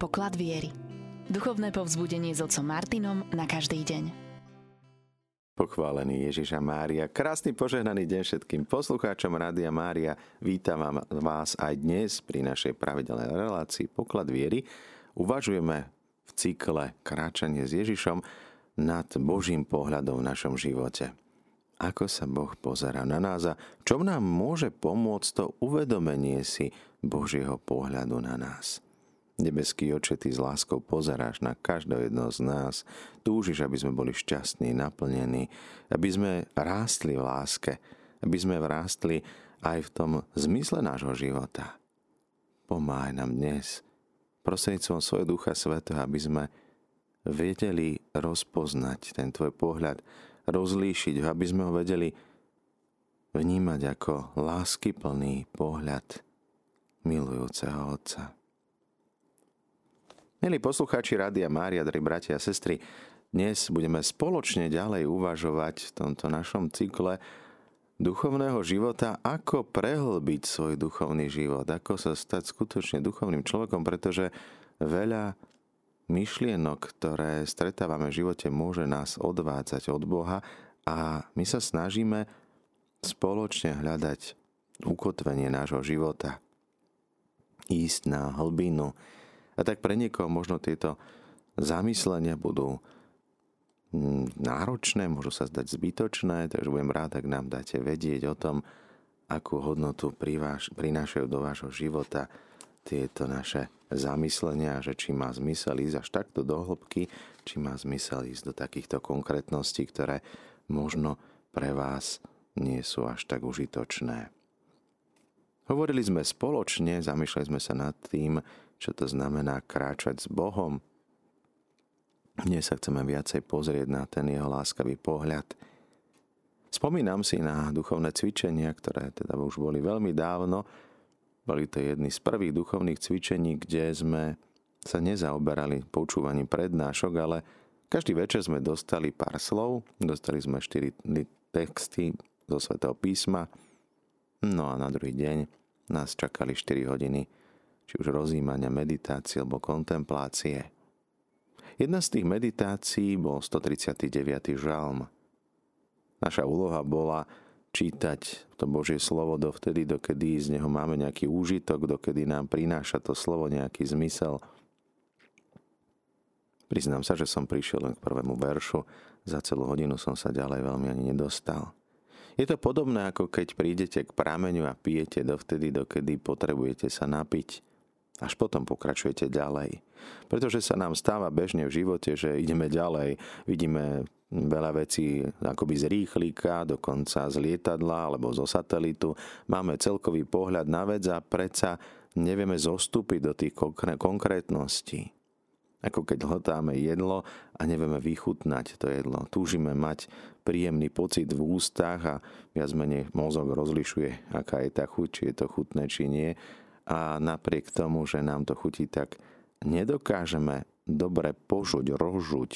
Poklad viery. Duchovné povzbudenie s otcom Martinom na každý deň. Pochválený Ježiša Mária. Krásny požehnaný deň všetkým poslucháčom Rádia Mária. Vítam vás aj dnes pri našej pravidelnej relácii Poklad viery. Uvažujeme v cykle Kráčanie s Ježišom nad Božím pohľadom v našom živote ako sa Boh pozera na nás a čo nám môže pomôcť to uvedomenie si Božieho pohľadu na nás. Nebeský oče, Ty s láskou pozeráš na každého jedného z nás. Túžiš, aby sme boli šťastní, naplnení, aby sme rástli v láske, aby sme vrástli aj v tom zmysle nášho života. Pomáhaj nám dnes, prostredníctvom svojho Ducha Svetého, aby sme vedeli rozpoznať ten Tvoj pohľad, rozlíšiť ho, aby sme ho vedeli vnímať ako láskyplný pohľad milujúceho Otca. Milí poslucháči Rádia Mária, drahí bratia a sestry, dnes budeme spoločne ďalej uvažovať v tomto našom cykle duchovného života, ako prehlbiť svoj duchovný život, ako sa stať skutočne duchovným človekom, pretože veľa myšlienok, ktoré stretávame v živote, môže nás odvádzať od Boha a my sa snažíme spoločne hľadať ukotvenie nášho života, ísť na hlbinu, a tak pre niekoho možno tieto zamyslenia budú mm, náročné, môžu sa zdať zbytočné, takže budem rád, ak nám dáte vedieť o tom, akú hodnotu prinášajú do vášho života tieto naše zamyslenia, že či má zmysel ísť až takto do hĺbky, či má zmysel ísť do takýchto konkrétností, ktoré možno pre vás nie sú až tak užitočné. Hovorili sme spoločne, zamýšľali sme sa nad tým, čo to znamená kráčať s Bohom. Dnes sa chceme viacej pozrieť na ten jeho láskavý pohľad. Spomínam si na duchovné cvičenia, ktoré teda už boli veľmi dávno. Boli to jedny z prvých duchovných cvičení, kde sme sa nezaoberali počúvaním prednášok, ale každý večer sme dostali pár slov, dostali sme štyri texty zo Svetého písma, no a na druhý deň nás čakali 4 hodiny či už rozímania, meditácie alebo kontemplácie. Jedna z tých meditácií bol 139. žalm. Naša úloha bola čítať to Božie slovo dovtedy, dokedy z neho máme nejaký úžitok, dokedy nám prináša to slovo nejaký zmysel. Priznám sa, že som prišiel len k prvému veršu, za celú hodinu som sa ďalej veľmi ani nedostal. Je to podobné, ako keď prídete k prameňu a pijete dovtedy, dokedy potrebujete sa napiť. Až potom pokračujete ďalej. Pretože sa nám stáva bežne v živote, že ideme ďalej, vidíme veľa vecí akoby z rýchlika, dokonca z lietadla alebo zo satelitu. Máme celkový pohľad na vec a predsa nevieme zostúpiť do tých konkrétností. Ako keď hltáme jedlo a nevieme vychutnať to jedlo. Túžime mať príjemný pocit v ústach a viac menej mozog rozlišuje, aká je tá chuť, či je to chutné, či nie a napriek tomu, že nám to chutí, tak nedokážeme dobre požuť, rožuť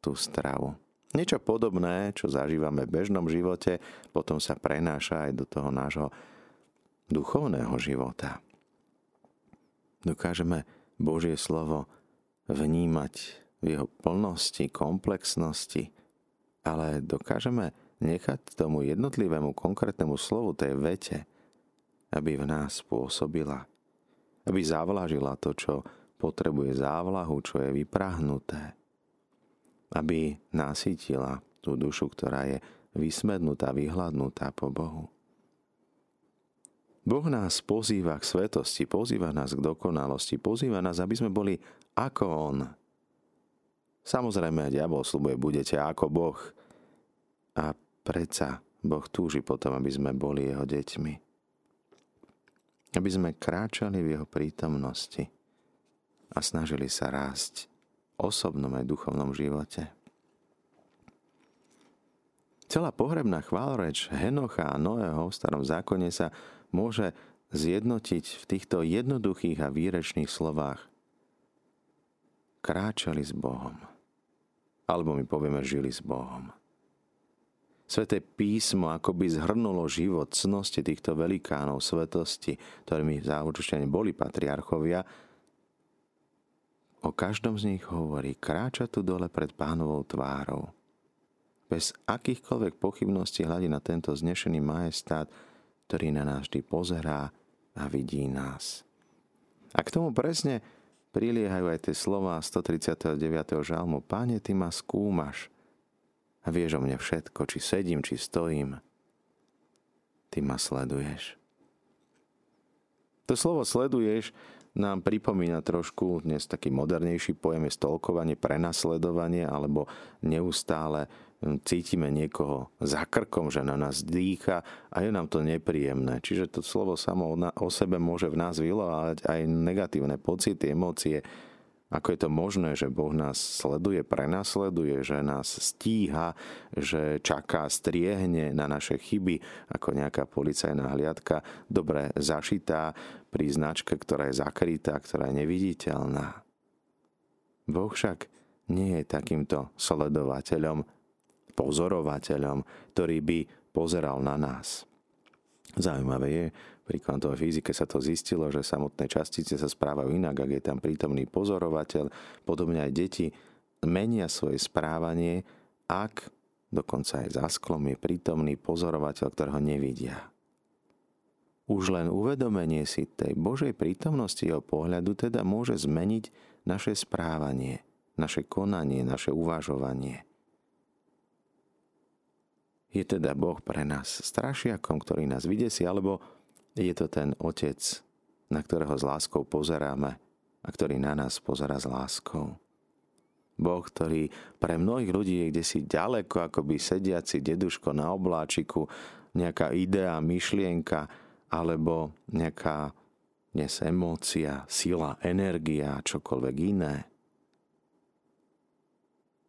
tú stravu. Niečo podobné, čo zažívame v bežnom živote, potom sa prenáša aj do toho nášho duchovného života. Dokážeme Božie slovo vnímať v jeho plnosti, komplexnosti, ale dokážeme nechať tomu jednotlivému konkrétnemu slovu, tej vete, aby v nás pôsobila, aby zavlažila to, čo potrebuje závlahu, čo je vyprahnuté, aby nasytila tú dušu, ktorá je vysmednutá, vyhľadnutá po Bohu. Boh nás pozýva k svetosti, pozýva nás k dokonalosti, pozýva nás, aby sme boli ako On. Samozrejme, diabol slubuje, budete ako Boh. A predsa Boh túži potom, aby sme boli Jeho deťmi aby sme kráčali v jeho prítomnosti a snažili sa rásť osobnom aj duchovnom živote. Celá pohrebná chváloreč Henocha a Noého v starom zákone sa môže zjednotiť v týchto jednoduchých a výrečných slovách. Kráčali s Bohom. Alebo my povieme, žili s Bohom. Sveté písmo akoby zhrnulo život cnosti týchto velikánov svetosti, ktorými závočušťane boli patriarchovia, o každom z nich hovorí, kráča tu dole pred pánovou tvárou. Bez akýchkoľvek pochybností hľadí na tento znešený majestát, ktorý na nás vždy pozerá a vidí nás. A k tomu presne priliehajú aj tie slova 139. žalmu. Páne, ty ma skúmaš a vieš o mne všetko, či sedím, či stojím. Ty ma sleduješ. To slovo sleduješ nám pripomína trošku dnes taký modernejší pojem je stolkovanie, prenasledovanie alebo neustále cítime niekoho za krkom, že na nás dýcha a je nám to nepríjemné. Čiže to slovo samo o sebe môže v nás vyvolávať aj negatívne pocity, emócie, ako je to možné, že Boh nás sleduje, prenasleduje, že nás stíha, že čaká, striehne na naše chyby, ako nejaká policajná hliadka, dobre zašitá pri značke, ktorá je zakrytá, ktorá je neviditeľná. Boh však nie je takýmto sledovateľom, pozorovateľom, ktorý by pozeral na nás. Zaujímavé je, pri kvantovej fyzike sa to zistilo, že samotné častice sa správajú inak, ak je tam prítomný pozorovateľ. Podobne aj deti menia svoje správanie, ak dokonca aj za sklom je prítomný pozorovateľ, ktorého nevidia. Už len uvedomenie si tej Božej prítomnosti jeho pohľadu teda môže zmeniť naše správanie, naše konanie, naše uvažovanie. Je teda Boh pre nás strašiakom, ktorý nás vydesí, alebo je to ten Otec, na ktorého s láskou pozeráme a ktorý na nás pozera s láskou. Boh, ktorý pre mnohých ľudí je kde si ďaleko, ako by sediaci deduško na obláčiku, nejaká idea, myšlienka alebo nejaká dnes emócia, sila, energia, čokoľvek iné.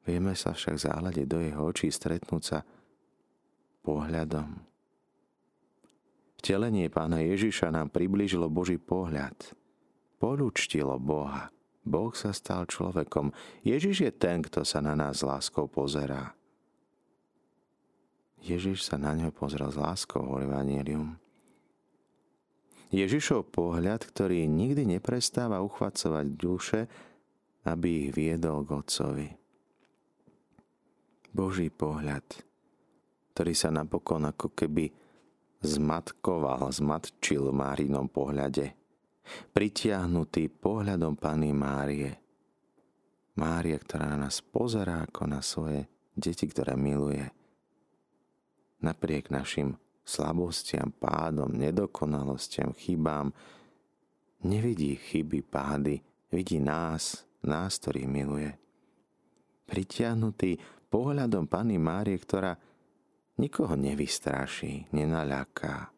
Vieme sa však záhľadiť do jeho očí, stretnúť sa pohľadom Vtelenie pána Ježiša nám priblížilo Boží pohľad. Polúčtilo Boha. Boh sa stal človekom. Ježiš je ten, kto sa na nás láskou pozerá. Ježiš sa na ňo pozrel s láskou, hovorí Evangelium. Ježišov pohľad, ktorý nikdy neprestáva uchvacovať duše, aby ich viedol k Otcovi. Boží pohľad, ktorý sa napokon ako keby zmatkoval, zmatčil Márinom pohľade. Pritiahnutý pohľadom Pany Márie. Mária, ktorá nás pozerá ako na svoje deti, ktoré miluje. Napriek našim slabostiam, pádom, nedokonalostiam, chybám, nevidí chyby, pády, vidí nás, nás, ktorý miluje. Pritiahnutý pohľadom Pany Márie, ktorá nikoho nevystraší, nenaľaká.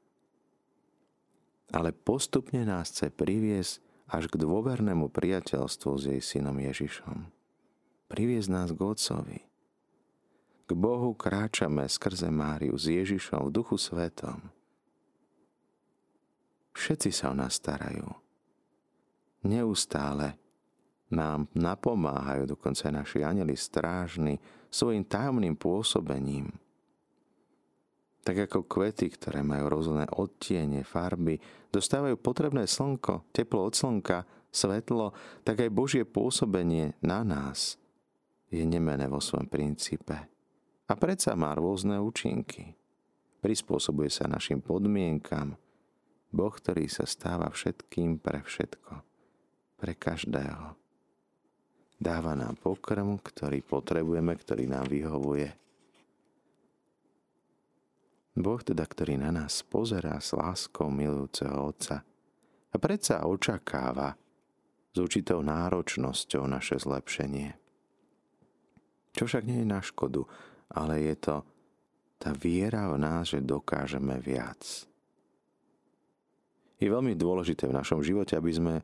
Ale postupne nás chce priviesť až k dôvernému priateľstvu s jej synom Ježišom. Priviesť nás k Otcovi. K Bohu kráčame skrze Máriu s Ježišom v duchu svetom. Všetci sa o nás starajú. Neustále nám napomáhajú dokonca naši anjeli strážni svojim tajomným pôsobením – tak ako kvety, ktoré majú rôzne odtiene, farby, dostávajú potrebné slnko, teplo od slnka, svetlo, tak aj Božie pôsobenie na nás je nemené vo svojom princípe. A predsa má rôzne účinky. Prispôsobuje sa našim podmienkam. Boh, ktorý sa stáva všetkým pre všetko. Pre každého. Dáva nám pokrm, ktorý potrebujeme, ktorý nám vyhovuje Boh teda, ktorý na nás pozerá s láskou milujúceho Otca a predsa očakáva s určitou náročnosťou naše zlepšenie. Čo však nie je na škodu, ale je to tá viera v nás, že dokážeme viac. Je veľmi dôležité v našom živote, aby sme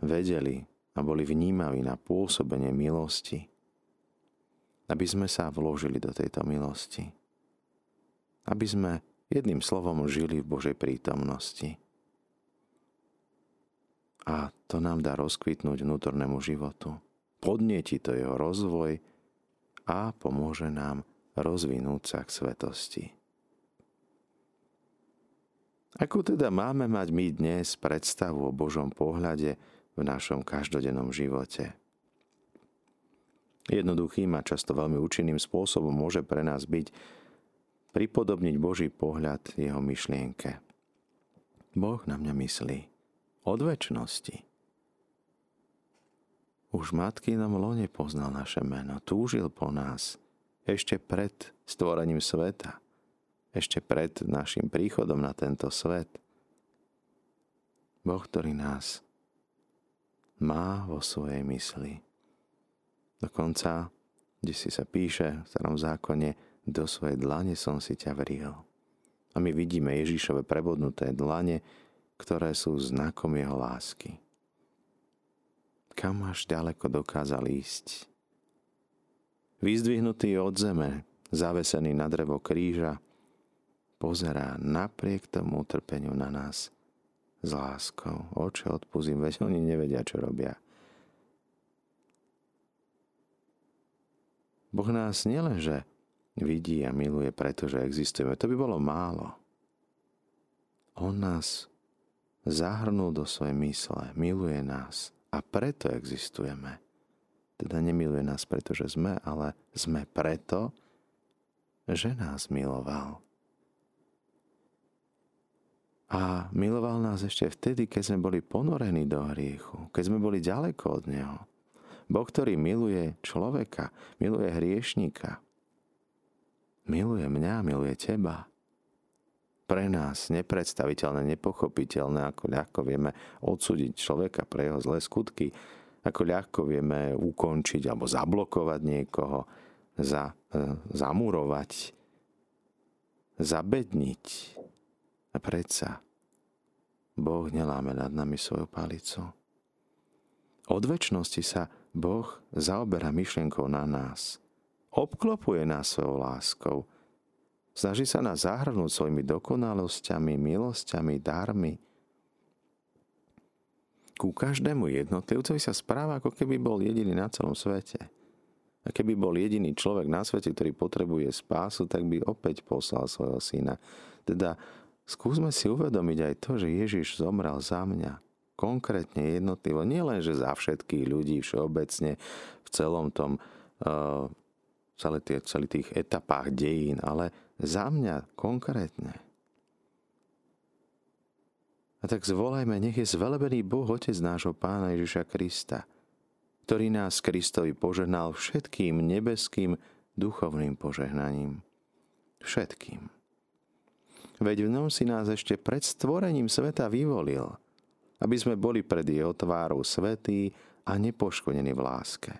vedeli a boli vnímaví na pôsobenie milosti. Aby sme sa vložili do tejto milosti aby sme jedným slovom žili v Božej prítomnosti. A to nám dá rozkvitnúť vnútornému životu. Podnieti to jeho rozvoj a pomôže nám rozvinúť sa k svetosti. Ako teda máme mať my dnes predstavu o Božom pohľade v našom každodennom živote. Jednoduchým a často veľmi účinným spôsobom môže pre nás byť pripodobniť Boží pohľad jeho myšlienke. Boh na mňa myslí od väčšnosti. Už matkinom lone poznal naše meno, túžil po nás ešte pred stvorením sveta, ešte pred našim príchodom na tento svet. Boh, ktorý nás má vo svojej mysli. Dokonca, kde si sa píše v starom zákone, do svojej dlane som si ťa vril. A my vidíme Ježišove prebodnuté dlane, ktoré sú znakom jeho lásky. Kam až ďaleko dokázal ísť? Vyzdvihnutý od zeme, zavesený na drevo kríža, pozerá napriek tomu utrpeniu na nás s láskou. Oče, odpuzím, veď oni nevedia, čo robia. Boh nás nielenže vidí a miluje, pretože existujeme. To by bolo málo. On nás zahrnul do svojej mysle, miluje nás a preto existujeme. Teda nemiluje nás, pretože sme, ale sme preto, že nás miloval. A miloval nás ešte vtedy, keď sme boli ponorení do hriechu, keď sme boli ďaleko od Neho. Boh, ktorý miluje človeka, miluje hriešníka, miluje mňa, miluje teba pre nás nepredstaviteľné, nepochopiteľné, ako ľahko vieme odsúdiť človeka pre jeho zlé skutky, ako ľahko vieme ukončiť alebo zablokovať niekoho, za, e, zamurovať, zabedniť. A predsa Boh neláme nad nami svoju palicu. Od väčšnosti sa Boh zaoberá myšlienkou na nás. Obklopuje nás svojou láskou, Snaží sa nás zahrnúť svojimi dokonalosťami, milosťami, darmi. Ku každému jednotlivcovi sa správa, ako keby bol jediný na celom svete. A keby bol jediný človek na svete, ktorý potrebuje spásu, tak by opäť poslal svojho syna. Teda skúsme si uvedomiť aj to, že Ježiš zomrel za mňa. Konkrétne jednotlivo. Nie len, že za všetkých ľudí všeobecne v celom tom uh, celých tých etapách dejín, ale za mňa konkrétne. A tak zvolajme, nech je zvelebený Boh, Otec nášho Pána Ježiša Krista, ktorý nás Kristovi požehnal všetkým nebeským duchovným požehnaním. Všetkým. Veď v ňom si nás ešte pred stvorením sveta vyvolil, aby sme boli pred jeho tvárou svetí a nepoškodení v láske.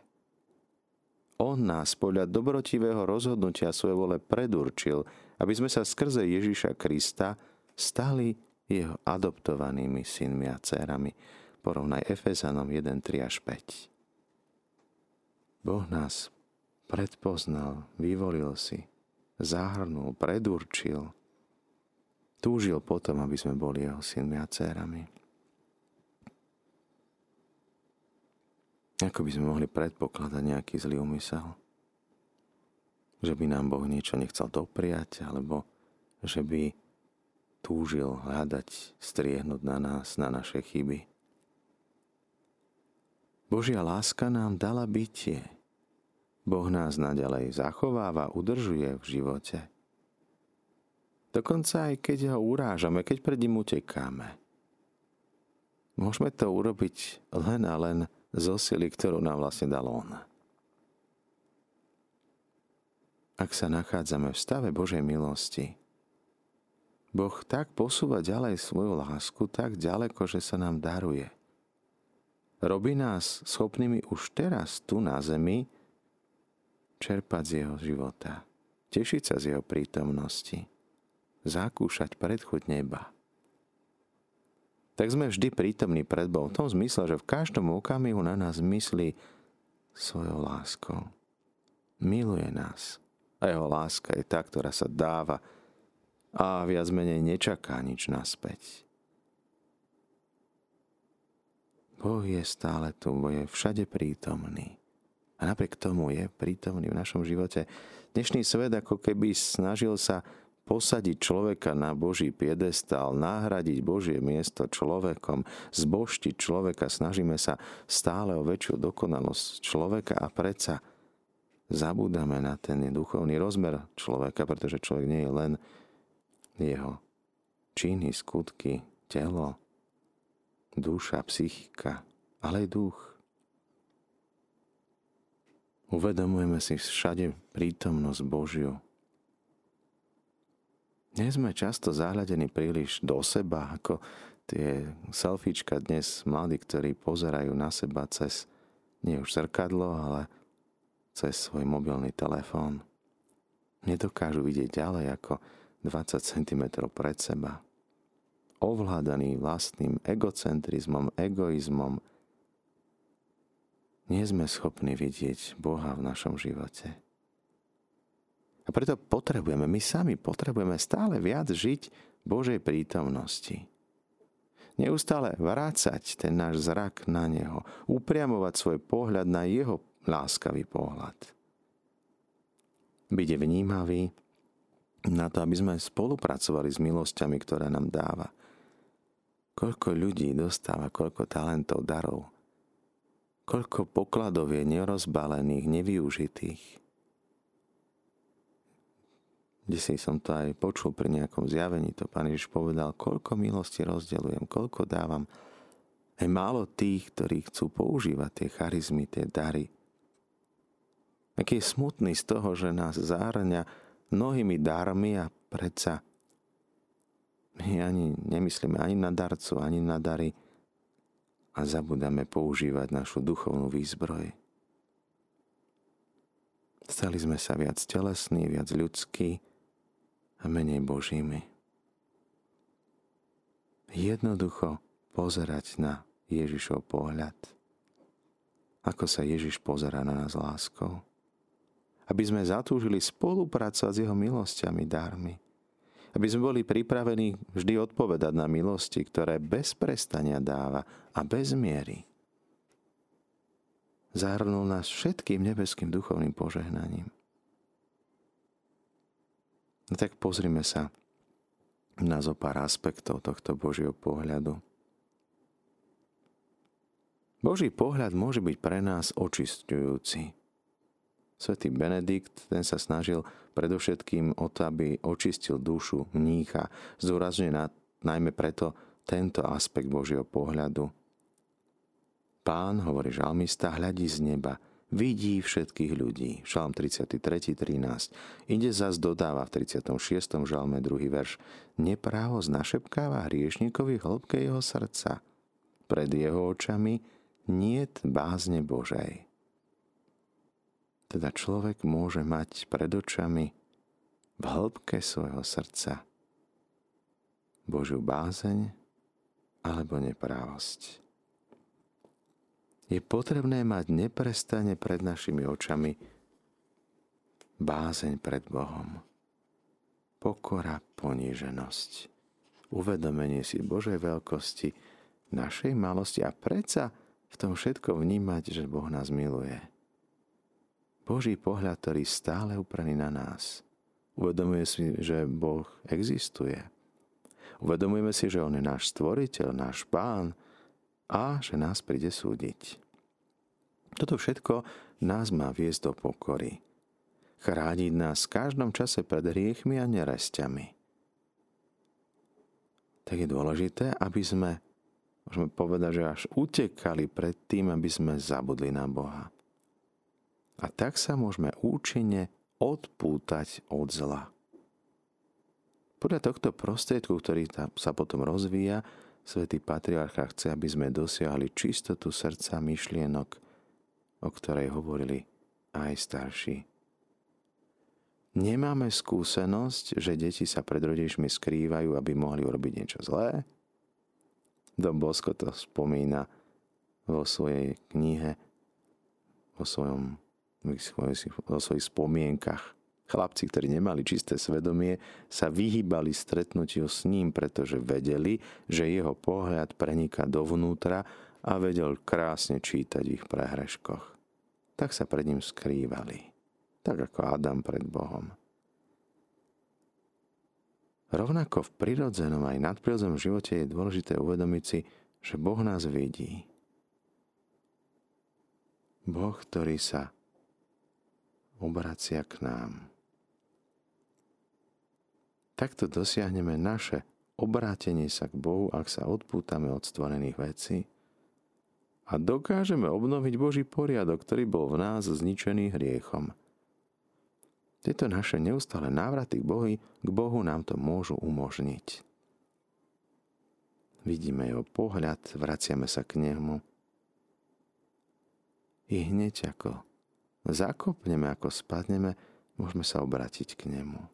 On nás podľa dobrotivého rozhodnutia svoje vole predurčil, aby sme sa skrze Ježiša Krista stali jeho adoptovanými synmi a dcerami. Porovnaj Efezanom 1, 3 až 5. Boh nás predpoznal, vyvolil si, zahrnul, predurčil, túžil potom, aby sme boli jeho synmi a dcerami. Ako by sme mohli predpokladať nejaký zlý úmysel? Že by nám Boh niečo nechcel dopriať, alebo že by túžil hľadať, striehnúť na nás, na naše chyby. Božia láska nám dala bytie. Boh nás naďalej zachováva, udržuje v živote. Dokonca aj keď ho urážame, keď pred ním utekáme. Môžeme to urobiť len a len zo sily, ktorú nám vlastne dal On. Ak sa nachádzame v stave Božej milosti, Boh tak posúva ďalej svoju lásku, tak ďaleko, že sa nám daruje. Robí nás schopnými už teraz tu na zemi čerpať z jeho života, tešiť sa z jeho prítomnosti, zakúšať predchuť neba tak sme vždy prítomní pred Bohom. V tom zmysle, že v každom okamihu na nás myslí svojou láskou. Miluje nás. A jeho láska je tá, ktorá sa dáva a viac menej nečaká nič naspäť. Boh je stále tu, Boh je všade prítomný. A napriek tomu je prítomný v našom živote. Dnešný svet ako keby snažil sa posadiť človeka na Boží piedestal, nahradiť Božie miesto človekom, zboštiť človeka, snažíme sa stále o väčšiu dokonalosť človeka a predsa zabúdame na ten duchovný rozmer človeka, pretože človek nie je len jeho činy, skutky, telo, duša, psychika, ale aj duch. Uvedomujeme si všade prítomnosť Božiu. Nie sme často zahľadení príliš do seba, ako tie selfiečka dnes mladí, ktorí pozerajú na seba cez nie už zrkadlo, ale cez svoj mobilný telefón. Nedokážu vidieť ďalej ako 20 cm pred seba. Ovládaný vlastným egocentrizmom, egoizmom, nie sme schopní vidieť Boha v našom živote. A preto potrebujeme, my sami potrebujeme stále viac žiť Božej prítomnosti. Neustále vrácať ten náš zrak na Neho, upriamovať svoj pohľad na Jeho láskavý pohľad. Byť vnímavý na to, aby sme spolupracovali s milosťami, ktoré nám dáva. Koľko ľudí dostáva, koľko talentov, darov. Koľko pokladov je nerozbalených, nevyužitých. Kde si som to aj počul pri nejakom zjavení, to pán Ježiš povedal, koľko milosti rozdelujem, koľko dávam. Je málo tých, ktorí chcú používať tie charizmy, tie dary, aký je smutný z toho, že nás zárňa mnohými darmi a predsa my ani nemyslíme ani na darcu, ani na dary a zabudáme používať našu duchovnú výzbroj. Stali sme sa viac telesní, viac ľudskí a menej božími. Jednoducho pozerať na Ježišov pohľad. Ako sa Ježiš pozera na nás láskou aby sme zatúžili spolupracovať s jeho milosťami, dármi. Aby sme boli pripravení vždy odpovedať na milosti, ktoré bez prestania dáva a bez miery. Zahrnul nás všetkým nebeským duchovným požehnaním. No tak pozrime sa na zo pár aspektov tohto Božieho pohľadu. Boží pohľad môže byť pre nás očistujúci. Svetý Benedikt, ten sa snažil predovšetkým o to, aby očistil dušu mnícha. Zdôrazňuje na, najmä preto tento aspekt Božieho pohľadu. Pán, hovorí žalmista, hľadí z neba, vidí všetkých ľudí. Žalm 33.13. Ide zas dodáva v 36. žalme druhý verš. Neprávo znašepkáva hriešníkovi hĺbke jeho srdca. Pred jeho očami niet bázne Božej. Teda človek môže mať pred očami v hĺbke svojho srdca Božiu bázeň alebo neprávosť. Je potrebné mať neprestane pred našimi očami bázeň pred Bohom. Pokora, poníženosť, uvedomenie si Božej veľkosti, našej malosti a predsa v tom všetko vnímať, že Boh nás miluje Boží pohľad, ktorý stále upraný na nás. Uvedomuje si, že Boh existuje. Uvedomujeme si, že On je náš stvoriteľ, náš pán a že nás príde súdiť. Toto všetko nás má viesť do pokory. Chrániť nás v každom čase pred hriechmi a neresťami. Tak je dôležité, aby sme, môžeme povedať, že až utekali pred tým, aby sme zabudli na Boha. A tak sa môžeme účinne odpútať od zla. Podľa tohto prostriedku, ktorý sa potom rozvíja, svätý patriarcha chce, aby sme dosiahli čistotu srdca myšlienok, o ktorej hovorili aj starší. Nemáme skúsenosť, že deti sa pred rodičmi skrývajú, aby mohli urobiť niečo zlé? Dom Bosko to spomína vo svojej knihe, vo svojom vo svojich spomienkach. Chlapci, ktorí nemali čisté svedomie, sa vyhýbali stretnutiu s ním, pretože vedeli, že jeho pohľad preniká dovnútra a vedel krásne čítať v ich prehreškoch. Tak sa pred ním skrývali, tak ako Adam pred Bohom. rovnako v prirodzenom aj nadprirodzenom živote je dôležité uvedomiť si, že Boh nás vidí. Boh, ktorý sa obracia k nám. Takto dosiahneme naše obrátenie sa k Bohu, ak sa odpútame od stvorených vecí a dokážeme obnoviť Boží poriadok, ktorý bol v nás zničený hriechom. Tieto naše neustále návraty k, Bohu, k Bohu nám to môžu umožniť. Vidíme jeho pohľad, vraciame sa k nemu. I hneď ako zakopneme, ako spadneme, môžeme sa obrátiť k nemu.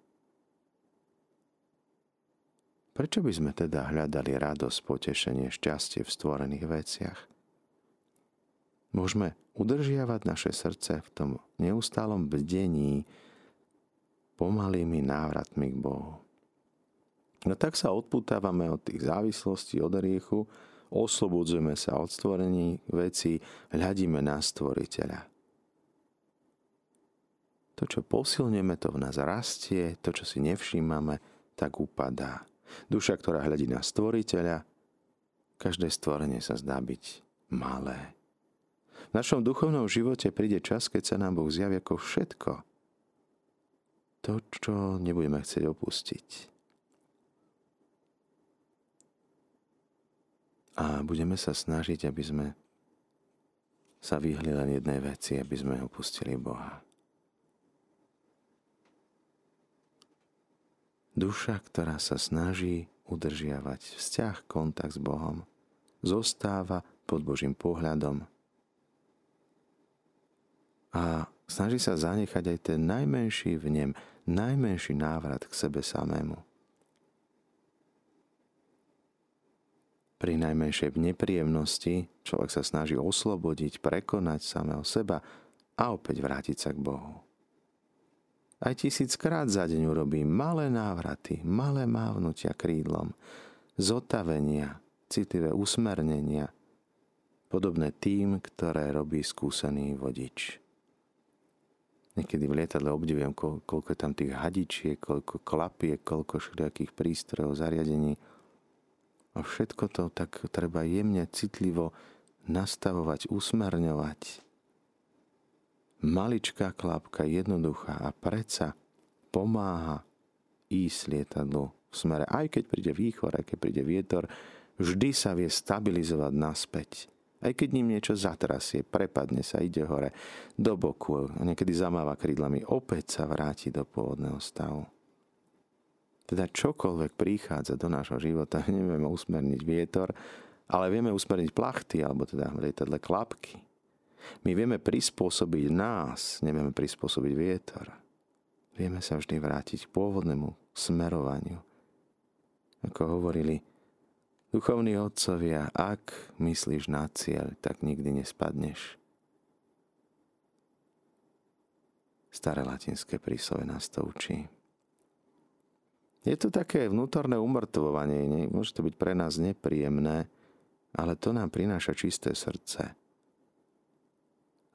Prečo by sme teda hľadali radosť, potešenie, šťastie v stvorených veciach? Môžeme udržiavať naše srdce v tom neustálom bdení pomalými návratmi k Bohu. No tak sa odputávame od tých závislostí, od riechu, oslobodzujeme sa od stvorení veci, hľadíme na stvoriteľa. To, čo posilneme, to v nás rastie, to, čo si nevšímame, tak upadá. Duša, ktorá hľadí na stvoriteľa, každé stvorenie sa zdá byť malé. V našom duchovnom živote príde čas, keď sa nám Boh zjaví ako všetko. To, čo nebudeme chcieť opustiť. A budeme sa snažiť, aby sme sa vyhli len jednej veci, aby sme opustili Boha. Duša, ktorá sa snaží udržiavať vzťah, kontakt s Bohom, zostáva pod Božím pohľadom a snaží sa zanechať aj ten najmenší vnem, najmenší návrat k sebe samému. Pri najmenšej nepríjemnosti človek sa snaží oslobodiť, prekonať samého seba a opäť vrátiť sa k Bohu. Aj tisíckrát za deň urobí malé návraty, malé mávnutia krídlom, zotavenia, citlivé usmernenia, podobné tým, ktoré robí skúsený vodič. Niekedy v lietadle obdivujem, koľko je tam tých hadičiek, koľko klapiek, koľko všelijakých prístrojov, zariadení. A všetko to tak treba jemne, citlivo nastavovať, usmerňovať maličká klapka, jednoduchá a predsa pomáha ísť lietadlu v smere, aj keď príde výchor, aj keď príde vietor, vždy sa vie stabilizovať naspäť. Aj keď ním niečo zatrasie, prepadne sa, ide hore, do boku, niekedy zamáva krídlami, opäť sa vráti do pôvodného stavu. Teda čokoľvek prichádza do nášho života, nevieme usmerniť vietor, ale vieme usmerniť plachty, alebo teda v lietadle klapky. My vieme prispôsobiť nás, nevieme prispôsobiť vietor. Vieme sa vždy vrátiť k pôvodnému smerovaniu. Ako hovorili duchovní otcovia, ak myslíš na cieľ, tak nikdy nespadneš. Staré latinské prísove nás to učí. Je to také vnútorné umrtvovanie, môže to byť pre nás nepríjemné, ale to nám prináša čisté srdce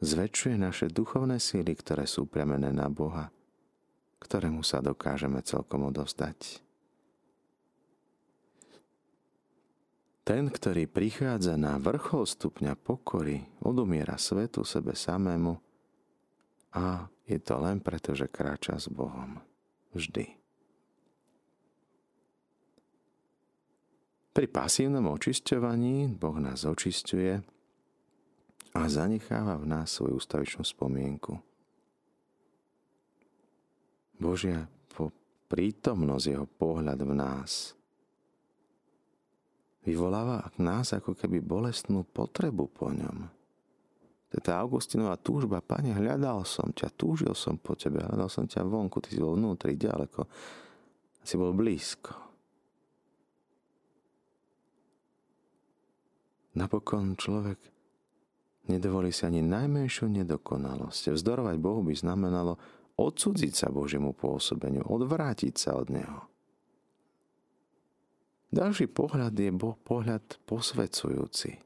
zväčšuje naše duchovné síly, ktoré sú premené na Boha, ktorému sa dokážeme celkom odovzdať. Ten, ktorý prichádza na vrchol stupňa pokory, odumiera svetu sebe samému a je to len preto, že kráča s Bohom. Vždy. Pri pasívnom očisťovaní Boh nás očisťuje a zanecháva v nás svoju ustavičnú spomienku. Božia prítomnosť, jeho pohľad v nás vyvoláva nás ako keby bolestnú potrebu po ňom. To tá Augustinová túžba, Pane, hľadal som ťa, túžil som po tebe, hľadal som ťa vonku, ty si bol vnútri, ďaleko, si bol blízko. Napokon človek Nedovolí si ani najmenšiu nedokonalosť. Vzdorovať Bohu by znamenalo odsudziť sa Božiemu pôsobeniu, odvrátiť sa od Neho. Ďalší pohľad je pohľad posvedzujúci.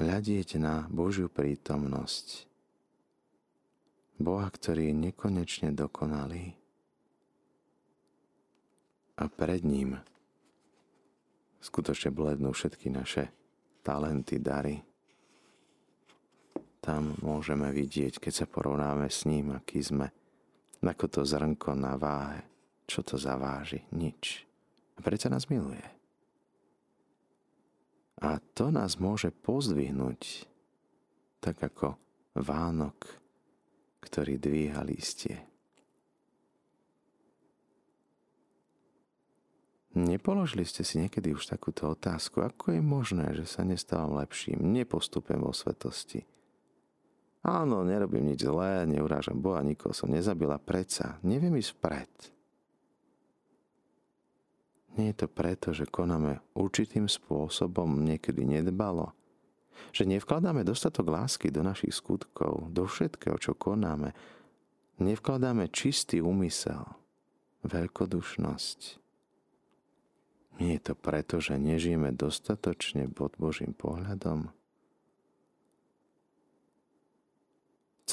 Hľadieť na Božiu prítomnosť Boha, ktorý je nekonečne dokonalý. A pred ním skutočne blednú všetky naše talenty, dary. Tam môžeme vidieť, keď sa porovnáme s ním, aký sme, ako to zrnko na váhe. Čo to zaváži? Nič. A prečo nás miluje? A to nás môže pozdvihnúť, tak ako Vánok, ktorý dvíha listie. Nepoložili ste si niekedy už takúto otázku, ako je možné, že sa nestávam lepším, nepostupujem vo svetosti. Áno, nerobím nič zlé, neurážam Boha, nikoho som nezabila, predsa neviem ísť vpred. Nie je to preto, že konáme určitým spôsobom niekedy nedbalo, že nevkladáme dostatok lásky do našich skutkov, do všetkého, čo konáme, nevkladáme čistý úmysel, veľkodušnosť, nie je to preto, že nežijeme dostatočne pod Božím pohľadom?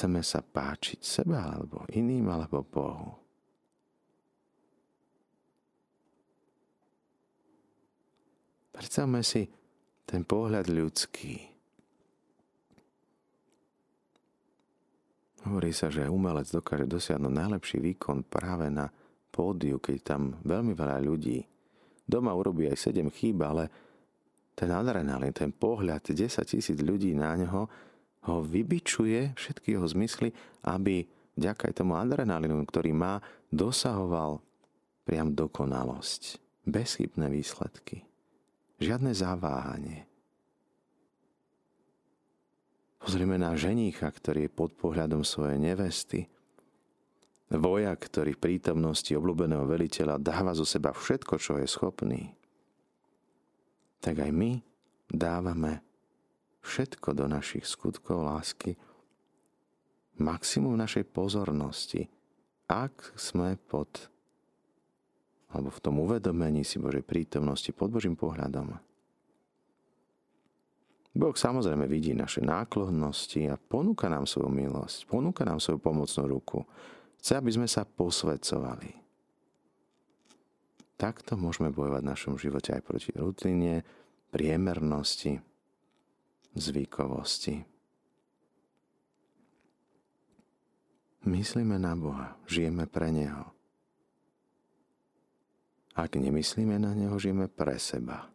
Chceme sa páčiť sebe alebo iným alebo Bohu. Predstavme si ten pohľad ľudský. Hovorí sa, že umelec dokáže dosiahnuť najlepší výkon práve na pódiu, keď tam veľmi veľa ľudí Doma urobí aj 7 chýb, ale ten adrenalín, ten pohľad 10 tisíc ľudí na ňo ho vybičuje všetky jeho zmysly, aby vďaka aj tomu adrenalínu, ktorý má, dosahoval priam dokonalosť. Bezchybné výsledky. Žiadne zaváhanie. Pozrieme na ženícha, ktorý je pod pohľadom svojej nevesty, Vojak, ktorý v prítomnosti obľúbeného veliteľa dáva zo seba všetko, čo je schopný, tak aj my dávame všetko do našich skutkov lásky, maximum našej pozornosti, ak sme pod alebo v tom uvedomení si Božej prítomnosti pod Božím pohľadom. Boh samozrejme vidí naše náklonnosti a ponúka nám svoju milosť, ponúka nám svoju pomocnú ruku, Chce, aby sme sa posvedcovali. Takto môžeme bojovať v našom živote aj proti rutine, priemernosti, zvykovosti. Myslíme na Boha, žijeme pre Neho. Ak nemyslíme na Neho, žijeme pre seba.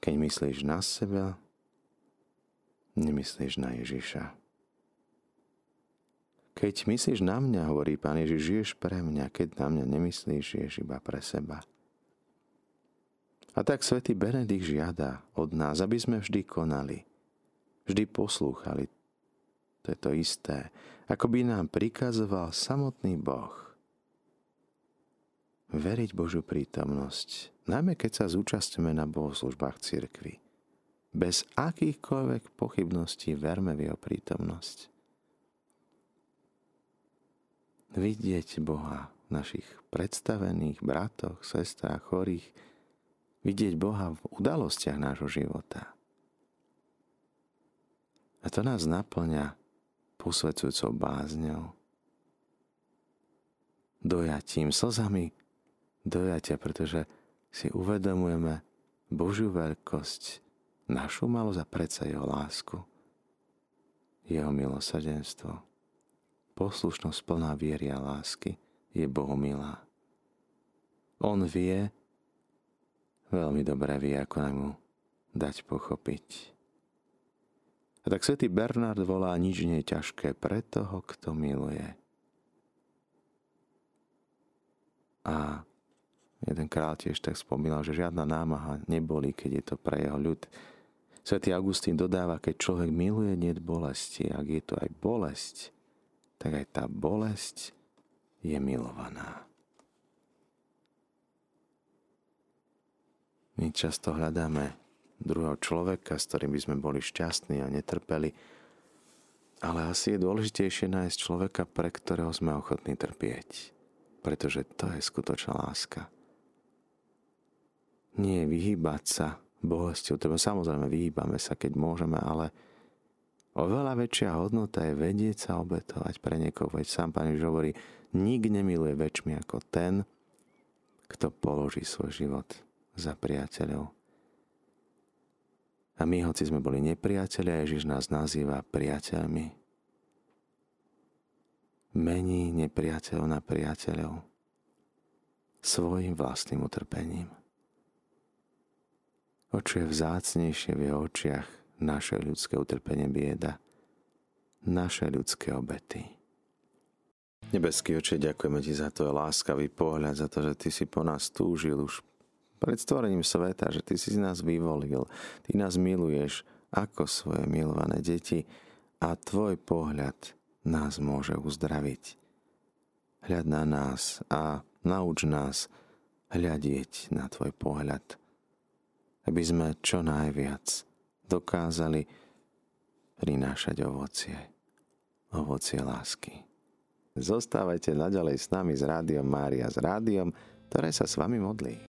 Keď myslíš na seba, nemyslíš na Ježiša. Keď myslíš na mňa, hovorí Pán Ježiš, žiješ pre mňa, keď na mňa nemyslíš, žiješ iba pre seba. A tak svätý Benedikt žiada od nás, aby sme vždy konali, vždy poslúchali. To je to isté, ako by nám prikazoval samotný Boh. Veriť Božiu prítomnosť, najmä keď sa zúčastňujeme na bohoslužbách cirkvi. Bez akýchkoľvek pochybností verme v jeho prítomnosť vidieť Boha v našich predstavených bratoch, sestrách, chorých, vidieť Boha v udalostiach nášho života. A to nás naplňa posvedzujúcou bázňou, dojatím, slzami dojatia, pretože si uvedomujeme Božiu veľkosť, našu malosť a predsa jeho lásku, jeho milosrdenstvo poslušnosť plná viery a lásky je Bohu milá. On vie, veľmi dobre vie, ako nám mu dať pochopiť. A tak svätý Bernard volá, nič nie ťažké pre toho, kto miluje. A jeden král tiež tak spomínal, že žiadna námaha neboli, keď je to pre jeho ľud. Svetý Augustín dodáva, keď človek miluje, nie bolesti. Ak je to aj bolesť, tak aj tá bolesť je milovaná. My často hľadáme druhého človeka, s ktorým by sme boli šťastní a netrpeli, ale asi je dôležitejšie nájsť človeka, pre ktorého sme ochotní trpieť, pretože to je skutočná láska. Nie vyhýbať sa bolestiu, teda samozrejme vyhýbame sa, keď môžeme, ale Oveľa väčšia hodnota je vedieť sa obetovať pre niekoho, veď sám Pán Ježiš hovorí, nik nemiluje väčšmi ako ten, kto položí svoj život za priateľov. A my, hoci sme boli nepriatelia, Ježiš nás nazýva priateľmi. Mení nepriateľov na priateľov svojim vlastným utrpením. O čo je vzácnejšie v jeho očiach naše ľudské utrpenie bieda, naše ľudské obety. Nebeský oče, ďakujeme ti za to láskavý pohľad, za to, že ty si po nás túžil už pred stvorením sveta, že ty si nás vyvolil, ty nás miluješ ako svoje milované deti a tvoj pohľad nás môže uzdraviť. Hľad na nás a nauč nás hľadieť na tvoj pohľad, aby sme čo najviac dokázali prinášať ovocie, ovocie lásky. Zostávajte naďalej s nami s Rádiom Mária, s rádiom, ktoré sa s vami modlí.